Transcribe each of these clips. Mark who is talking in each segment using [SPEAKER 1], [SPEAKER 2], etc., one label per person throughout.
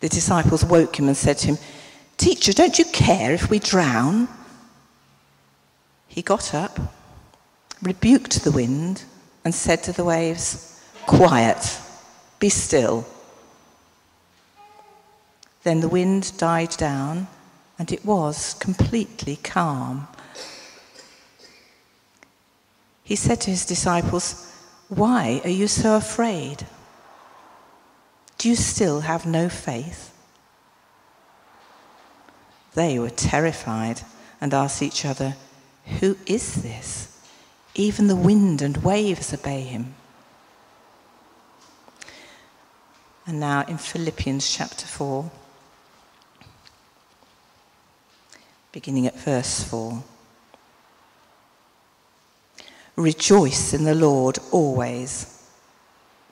[SPEAKER 1] The disciples woke him and said to him, Teacher, don't you care if we drown? He got up, rebuked the wind, and said to the waves, Quiet, be still. Then the wind died down, and it was completely calm. He said to his disciples, why are you so afraid? Do you still have no faith? They were terrified and asked each other, Who is this? Even the wind and waves obey him. And now in Philippians chapter 4, beginning at verse 4. Rejoice in the Lord always.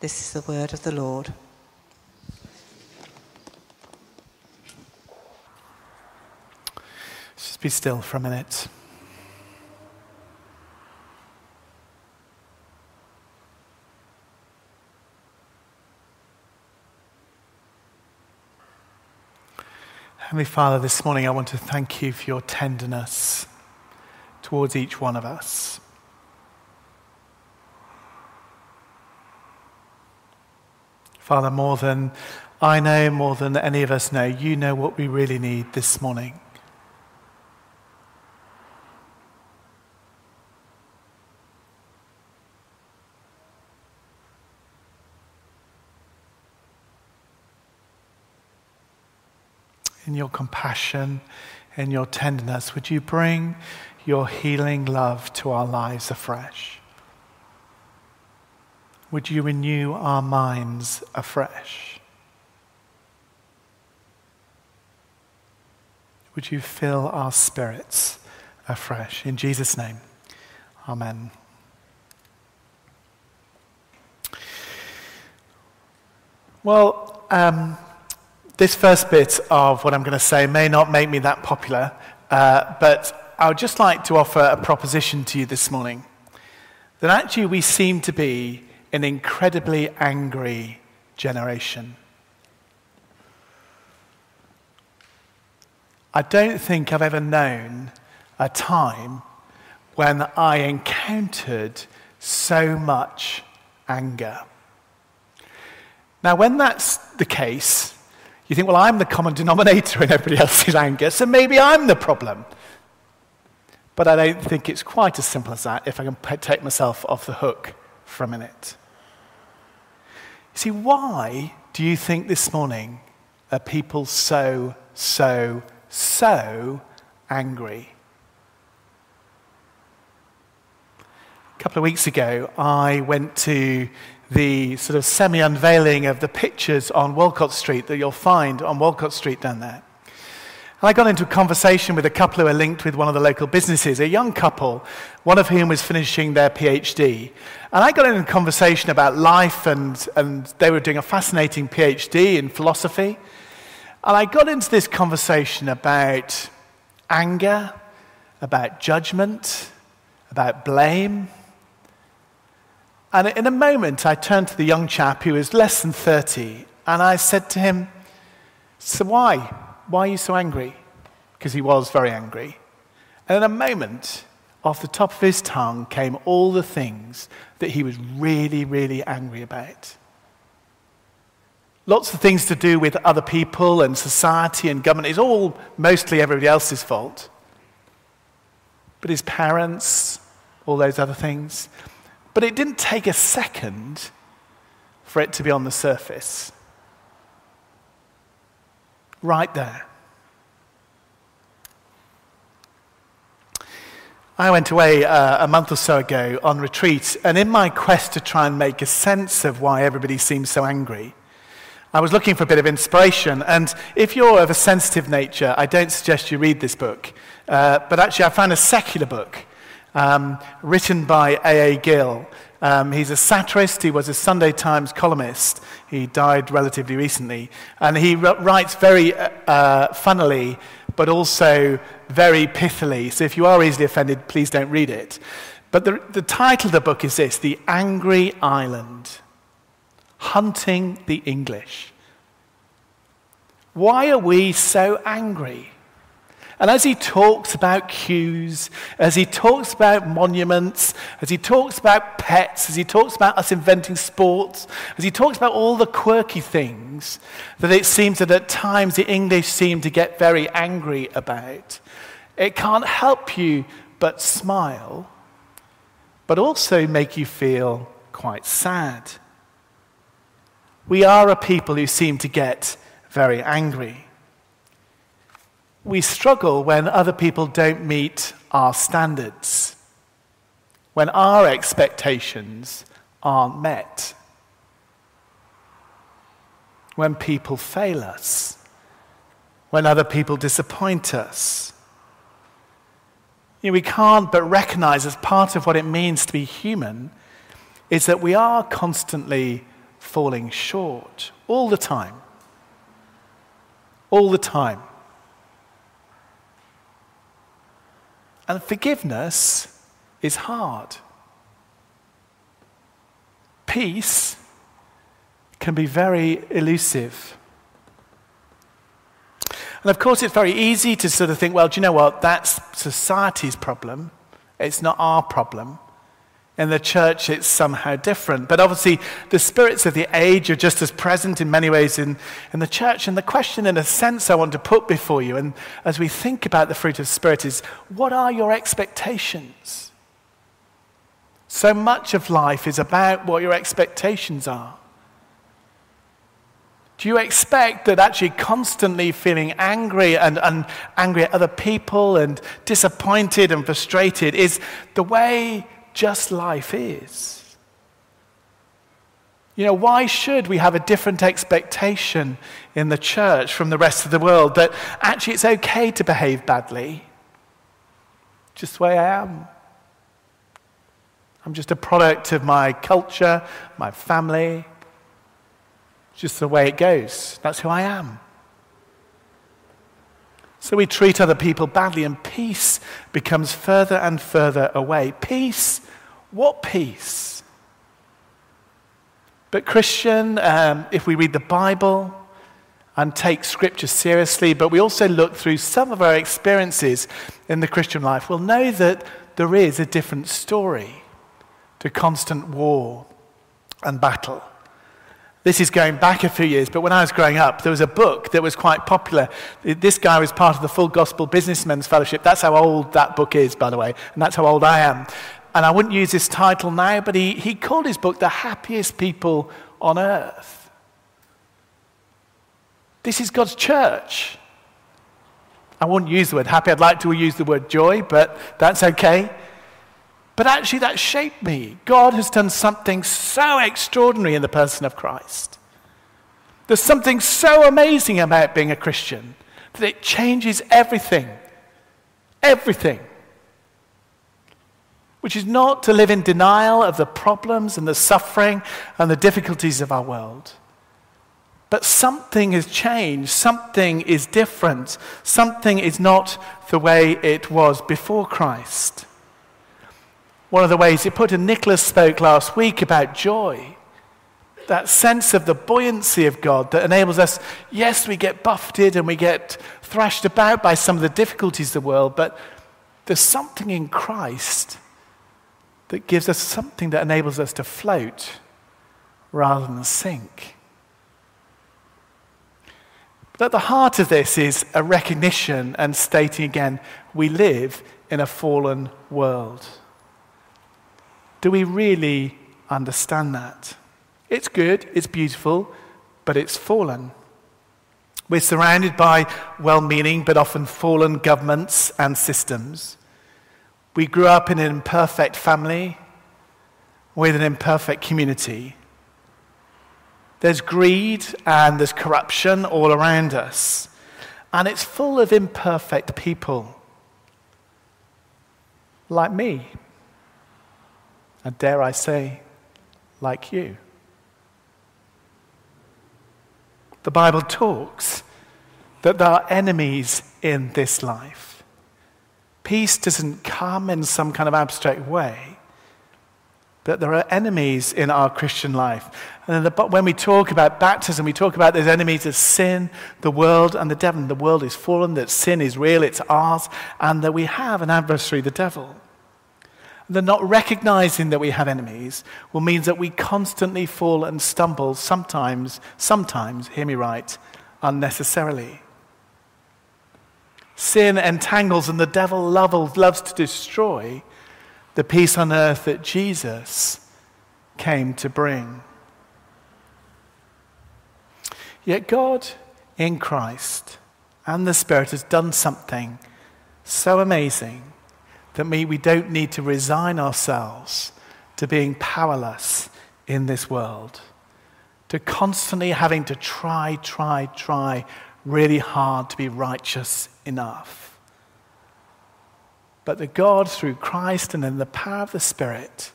[SPEAKER 1] This is the word of the Lord.
[SPEAKER 2] Just be still for a minute. Heavenly Father, this morning I want to thank you for your tenderness towards each one of us. Father, more than I know, more than any of us know, you know what we really need this morning. In your compassion, in your tenderness, would you bring your healing love to our lives afresh. Would you renew our minds afresh? Would you fill our spirits afresh? In Jesus' name, Amen. Well, um, this first bit of what I'm going to say may not make me that popular, uh, but I would just like to offer a proposition to you this morning that actually we seem to be an incredibly angry generation. I don't think I've ever known a time when I encountered so much anger. Now, when that's the case, you think, well, I'm the common denominator in everybody else's anger, so maybe I'm the problem. But I don't think it's quite as simple as that if I can take myself off the hook for a minute. You see, why do you think this morning are people so, so, so angry? A couple of weeks ago, I went to the sort of semi unveiling of the pictures on Walcot Street that you'll find on Walcot Street down there. I got into a conversation with a couple who are linked with one of the local businesses, a young couple, one of whom was finishing their PhD. And I got into a conversation about life, and, and they were doing a fascinating PhD in philosophy. And I got into this conversation about anger, about judgment, about blame. And in a moment, I turned to the young chap who was less than 30, and I said to him, So why? Why are you so angry? Because he was very angry. And in a moment, off the top of his tongue came all the things that he was really, really angry about. Lots of things to do with other people and society and government. It's all mostly everybody else's fault. But his parents, all those other things. But it didn't take a second for it to be on the surface. Right there. I went away uh, a month or so ago on retreat, and in my quest to try and make a sense of why everybody seems so angry, I was looking for a bit of inspiration. And if you're of a sensitive nature, I don't suggest you read this book. Uh, but actually, I found a secular book um, written by A.A. Gill. Um, he's a satirist. He was a Sunday Times columnist. He died relatively recently. And he writes very uh, uh, funnily, but also very pithily. So if you are easily offended, please don't read it. But the, the title of the book is this The Angry Island hunting the English. Why are we so angry? And as he talks about queues, as he talks about monuments, as he talks about pets, as he talks about us inventing sports, as he talks about all the quirky things that it seems that at times the English seem to get very angry about, it can't help you but smile, but also make you feel quite sad. We are a people who seem to get very angry. We struggle when other people don't meet our standards, when our expectations aren't met, when people fail us, when other people disappoint us. You know, we can't but recognize as part of what it means to be human is that we are constantly falling short all the time. All the time. And forgiveness is hard. Peace can be very elusive. And of course, it's very easy to sort of think, well, do you know what? That's society's problem. It's not our problem. In the church, it's somehow different. But obviously, the spirits of the age are just as present in many ways in, in the church. And the question, in a sense, I want to put before you, and as we think about the fruit of the Spirit, is what are your expectations? So much of life is about what your expectations are. Do you expect that actually constantly feeling angry and, and angry at other people and disappointed and frustrated is the way just life is. You know, why should we have a different expectation in the church from the rest of the world that actually it's okay to behave badly? Just the way I am. I'm just a product of my culture, my family. Just the way it goes. That's who I am. So we treat other people badly, and peace becomes further and further away. Peace? What peace? But, Christian, um, if we read the Bible and take Scripture seriously, but we also look through some of our experiences in the Christian life, we'll know that there is a different story to constant war and battle. This is going back a few years, but when I was growing up, there was a book that was quite popular. This guy was part of the Full Gospel Businessmen's Fellowship. That's how old that book is, by the way, and that's how old I am. And I wouldn't use this title now, but he, he called his book The Happiest People on Earth. This is God's church. I wouldn't use the word happy. I'd like to use the word joy, but that's okay. But actually, that shaped me. God has done something so extraordinary in the person of Christ. There's something so amazing about being a Christian that it changes everything. Everything. Which is not to live in denial of the problems and the suffering and the difficulties of our world. But something has changed. Something is different. Something is not the way it was before Christ. One of the ways he put, and Nicholas spoke last week about joy that sense of the buoyancy of God that enables us, yes, we get buffeted and we get thrashed about by some of the difficulties of the world, but there's something in Christ that gives us something that enables us to float rather than sink. But at the heart of this is a recognition and stating again, we live in a fallen world. Do we really understand that? It's good, it's beautiful, but it's fallen. We're surrounded by well meaning but often fallen governments and systems. We grew up in an imperfect family with an imperfect community. There's greed and there's corruption all around us. And it's full of imperfect people. Like me. And dare I say, like you. The Bible talks that there are enemies in this life. Peace doesn't come in some kind of abstract way, but there are enemies in our Christian life. And when we talk about baptism, we talk about those enemies of sin, the world, and the devil. The world is fallen, that sin is real, it's ours, and that we have an adversary, the devil. The not recognizing that we have enemies will mean that we constantly fall and stumble, sometimes, sometimes, hear me right, unnecessarily. Sin entangles, and the devil loves to destroy the peace on earth that Jesus came to bring. Yet God in Christ and the Spirit has done something so amazing that me, we don't need to resign ourselves to being powerless in this world, to constantly having to try, try, try really hard to be righteous enough. But that God, through Christ and in the power of the Spirit,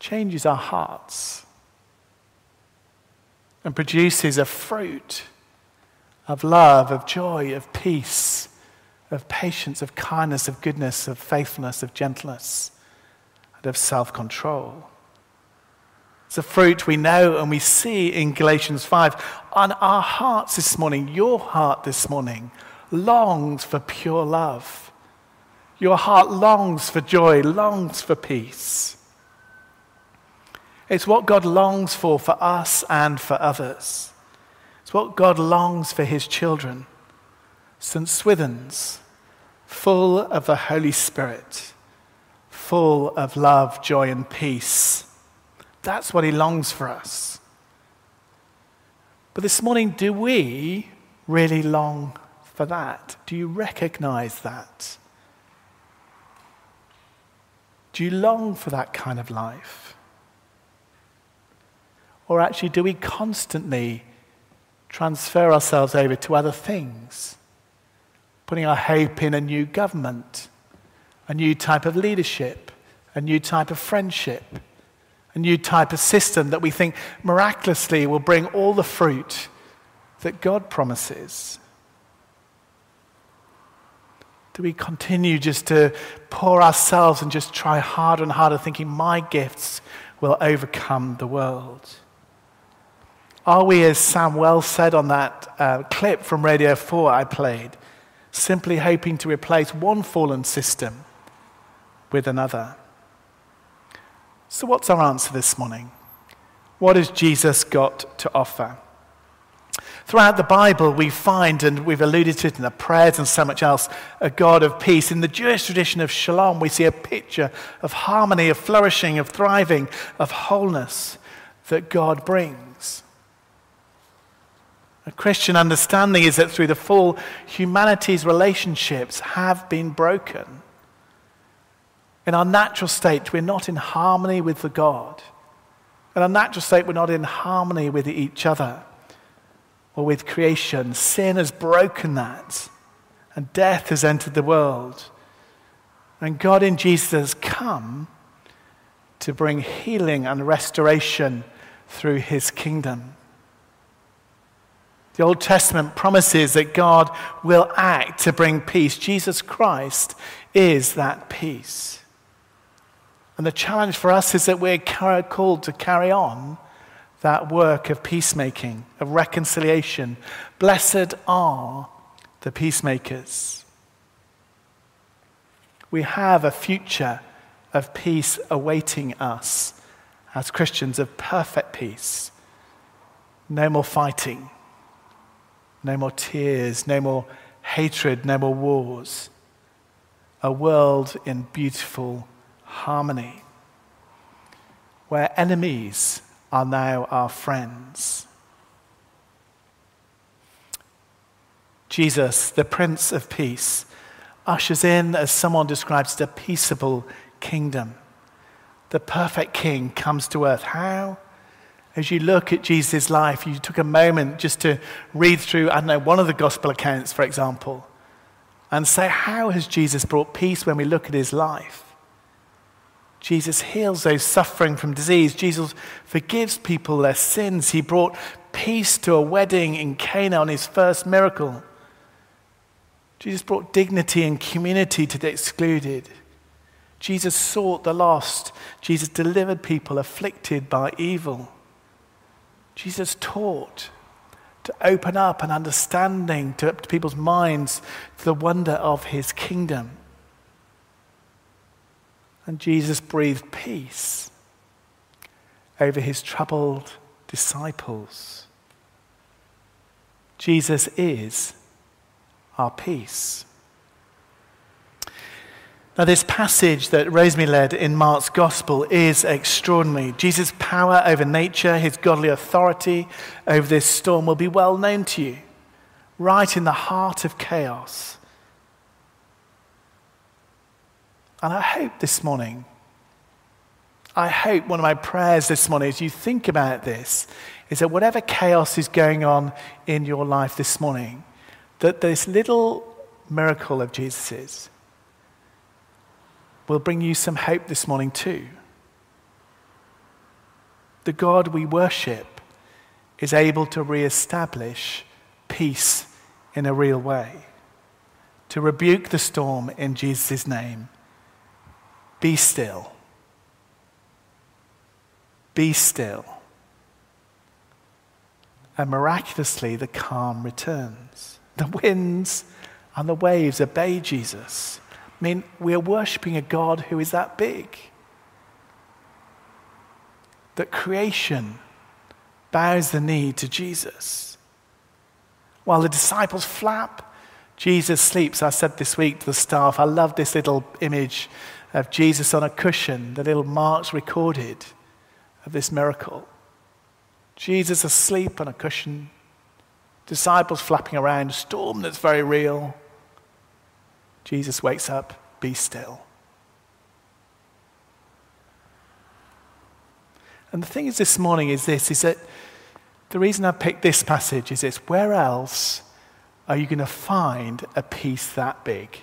[SPEAKER 2] changes our hearts and produces a fruit of love, of joy, of peace of patience, of kindness, of goodness, of faithfulness, of gentleness, and of self control. It's a fruit we know and we see in Galatians 5. On our hearts this morning, your heart this morning, longs for pure love. Your heart longs for joy, longs for peace. It's what God longs for for us and for others. It's what God longs for his children. St. Swithin's full of the Holy Spirit, full of love, joy, and peace. That's what He longs for us. But this morning, do we really long for that? Do you recognize that? Do you long for that kind of life? Or actually, do we constantly transfer ourselves over to other things? putting our hope in a new government, a new type of leadership, a new type of friendship, a new type of system that we think miraculously will bring all the fruit that God promises? Do we continue just to pour ourselves and just try harder and harder, thinking my gifts will overcome the world? Are we, as Sam well said on that uh, clip from Radio 4 I played, simply hoping to replace one fallen system with another. So, what's our answer this morning? What has Jesus got to offer? Throughout the Bible, we find, and we've alluded to it in the prayers and so much else, a God of peace. In the Jewish tradition of shalom, we see a picture of harmony, of flourishing, of thriving, of wholeness that God brings. A Christian understanding is that through the fall, humanity's relationships have been broken. In our natural state, we're not in harmony with the God. In our natural state, we're not in harmony with each other. or with creation. Sin has broken that, and death has entered the world. And God in Jesus has come to bring healing and restoration through his kingdom. The Old Testament promises that God will act to bring peace. Jesus Christ is that peace. And the challenge for us is that we're called to carry on that work of peacemaking, of reconciliation. Blessed are the peacemakers. We have a future of peace awaiting us as Christians, of perfect peace. No more fighting, no more tears, no more hatred, no more wars. A world in beautiful harmony where enemies are now our friends. Jesus, the Prince of Peace, ushers in, as someone describes the peaceable kingdom. The perfect king comes to earth. How? As you look at Jesus' life, you took a moment just to read through, I don't know, one of the gospel accounts, for example, and say, how has Jesus brought peace when we look at his life? Jesus heals those suffering from disease. Jesus forgives people their sins. He brought peace to a wedding in Cana on his first miracle. Jesus brought dignity and community to the excluded. Jesus sought the lost. Jesus delivered people afflicted by evil. Jesus taught to open up an understanding to, to people's minds to the wonder of his kingdom. And Jesus breathed peace over his troubled disciples. Jesus is our peace. Now, this passage that Rosemary led in Mark's Gospel is extraordinary. Jesus' power over nature, his godly authority over this storm will be well known to you, right in the heart of chaos. And I hope this morning, I hope one of my prayers this morning as you think about this is that whatever chaos is going on in your life this morning, that this little miracle of Jesus's will bring you some hope this morning too. The God we worship is able to re-establish peace in a real way, to rebuke the storm in Jesus' name be still. Be still. And miraculously, the calm returns. The winds and the waves obey Jesus. I mean, we're worshiping a God who is that big. That creation bows the knee to Jesus. While the disciples flap, Jesus sleeps. I said this week to the staff, I love this little image of Jesus on a cushion, the little marks recorded of this miracle. Jesus asleep on a cushion, disciples flapping around, a storm that's very real. Jesus wakes up, be still. And the thing is this morning is this is that the reason I picked this passage is this where else are you going to find a peace that big?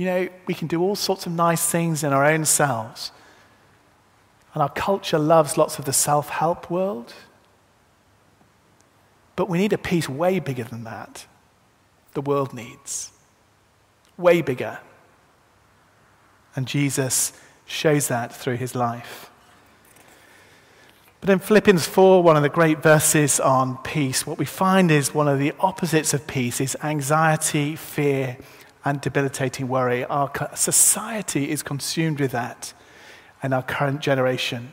[SPEAKER 2] You know, we can do all sorts of nice things in our own selves. And our culture loves lots of the self help world. But we need a peace way bigger than that. The world needs. Way bigger. And Jesus shows that through his life. But in Philippians 4, one of the great verses on peace, what we find is one of the opposites of peace is anxiety, fear, and debilitating worry. Our society is consumed with that and our current generation.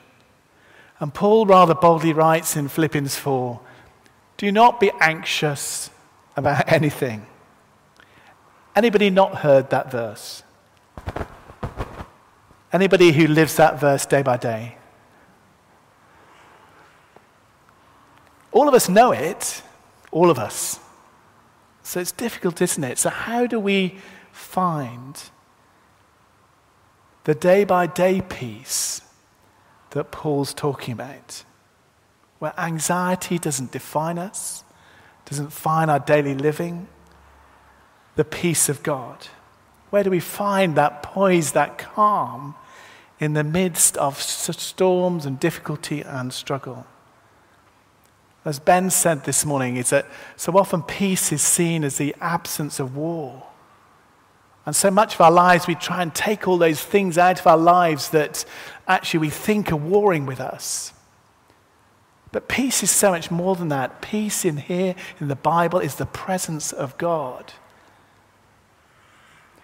[SPEAKER 2] And Paul rather boldly writes in Philippians 4 Do not be anxious about anything. Anybody not heard that verse? Anybody who lives that verse day by day? All of us know it, all of us. So it's difficult, isn't it? So, how do we find the day by day peace that Paul's talking about? where anxiety doesn't define us, doesn't define our daily living, the peace of God. Where do we find that poise, that calm in the midst of storms and difficulty and struggle? As Ben said this morning, is that so often peace is seen as the absence of war. And so much of our lives, we try and take all those things out of our lives that actually we think are warring with us. But peace is so much more than that. Peace in here, in the Bible, is the presence of God.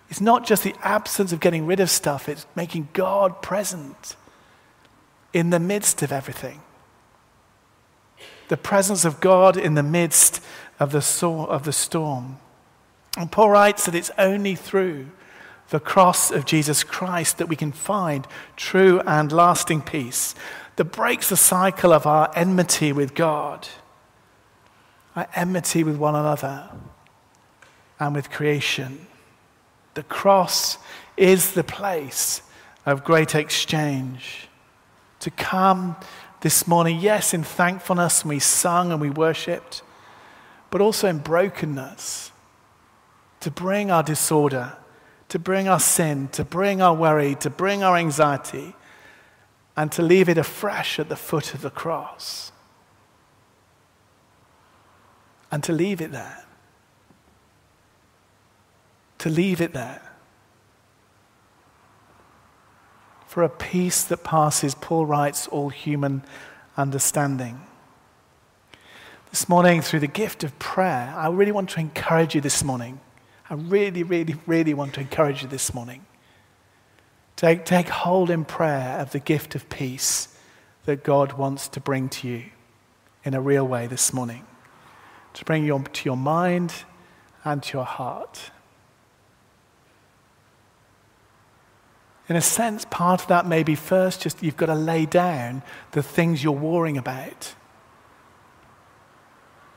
[SPEAKER 2] It's not just the absence of getting rid of stuff, it's making God present in the midst of everything the presence of God in the midst of the, of the storm. And Paul writes that it's only through the cross of Jesus Christ that we can find true and lasting peace that breaks the cycle of our enmity with God, our enmity with one another, and with creation. The cross is the place of great exchange. To come this morning, yes, in thankfulness, and we sung and we worshipped, but also in brokenness to bring our disorder, to bring our sin, to bring our worry, to bring our anxiety, and to leave it afresh at the foot of the cross. And to leave it there. To leave it there. For a peace that passes, Paul writes, all human understanding. This morning, through the gift of prayer, I really want to encourage you this morning. I really, really, really want to encourage you this morning. Take, take hold in prayer of the gift of peace that God wants to bring to you in a real way this morning, to bring you to your mind and to your heart. In a sense, part of that may be first just you've got to lay down the things you're worrying about.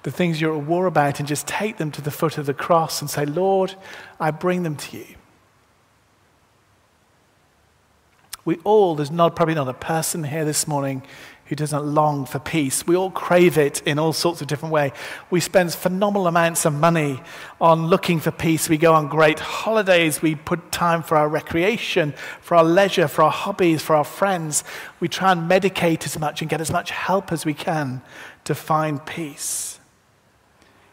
[SPEAKER 2] The things you're at war about, and just take them to the foot of the cross and say, Lord, I bring them to you. We all, there's not, probably not a person here this morning who doesn't long for peace. We all crave it in all sorts of different ways. We spend phenomenal amounts of money on looking for peace. We go on great holidays. We put time for our recreation, for our leisure, for our hobbies, for our friends. We try and medicate as much and get as much help as we can to find peace.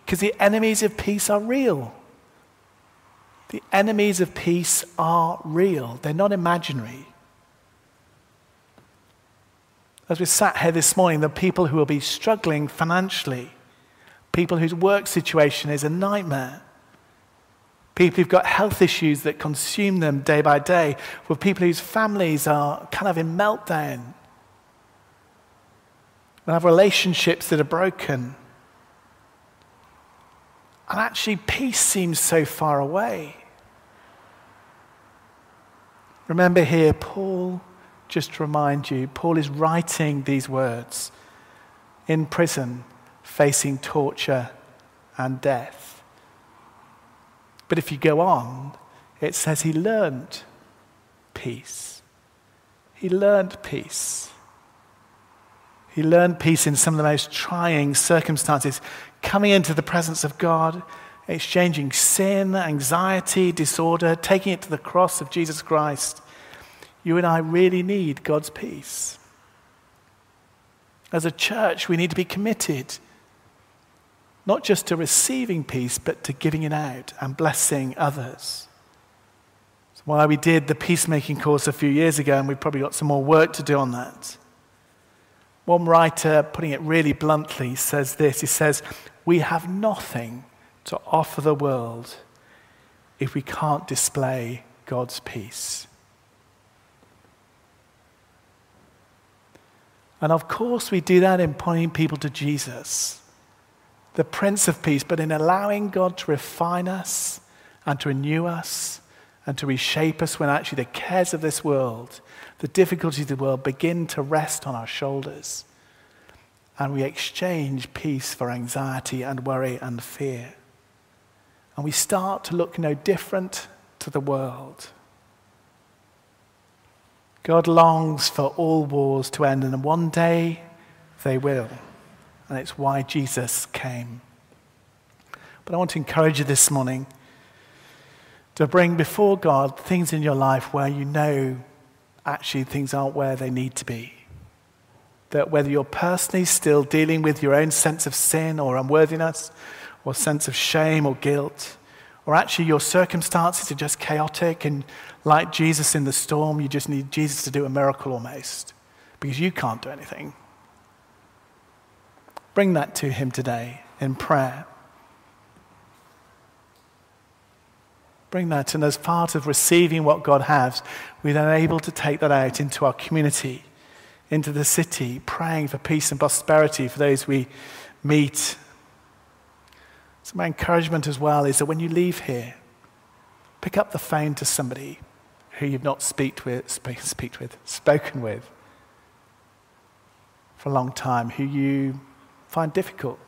[SPEAKER 2] Because the enemies of peace are real. The enemies of peace are real, they're not imaginary. As we sat here this morning, the people who will be struggling financially, people whose work situation is a nightmare, people who've got health issues that consume them day by day, with people whose families are kind of in meltdown, we have relationships that are broken. And actually, peace seems so far away. Remember here, Paul just to remind you, Paul is writing these words in prison, facing torture and death. But if you go on, it says he learned peace. He learned peace. He learned peace in some of the most trying circumstances, coming into the presence of God, exchanging sin, anxiety, disorder, taking it to the cross of Jesus Christ you and I really need God's peace. As a church, we need to be committed not just to receiving peace, but to giving it out and blessing others. That's why we did the peacemaking course a few years ago, and we've probably got some more work to do on that. One writer, putting it really bluntly, says this He says, We have nothing to offer the world if we can't display God's peace. And of course, we do that in pointing people to Jesus, the Prince of Peace, but in allowing God to refine us and to renew us and to reshape us when actually the cares of this world, the difficulties of the world begin to rest on our shoulders. And we exchange peace for anxiety and worry and fear. And we start to look no different to the world. God longs for all wars to end, and one day they will. and it's why Jesus came. But I want to encourage you this morning to bring before God things in your life where you know actually things aren't where they need to be. That whether you're personally still dealing with your own sense of sin or unworthiness, or sense of shame or guilt, or actually your circumstances are just chaotic and like Jesus in the storm, you just need Jesus to do a miracle almost because you can't do anything. Bring that to Him today in prayer. Bring that, and as part of receiving what God has, we're then able to take that out into our community, into the city, praying for peace and prosperity for those we meet. So, my encouragement as well is that when you leave here, pick up the phone to somebody who you've not speak with, speak, with, spoken with for a long time, who you find difficult.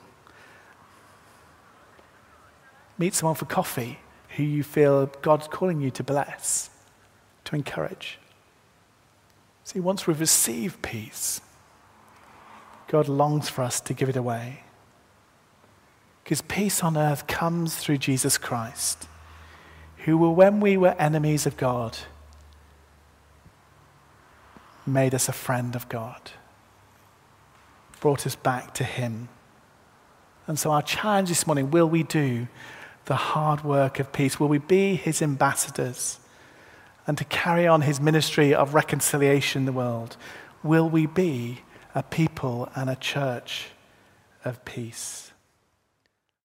[SPEAKER 2] Meet someone for coffee who you feel God's calling you to bless, to encourage. See, once we've received peace, God longs for us to give it away. Because peace on earth comes through Jesus Christ, who, when we were enemies of God, made us a friend of God brought us back to Him. And so, our challenge this morning will we do the hard work of peace? Will we be His ambassadors and to carry on His ministry of reconciliation in the world? Will we be a people and a church of peace?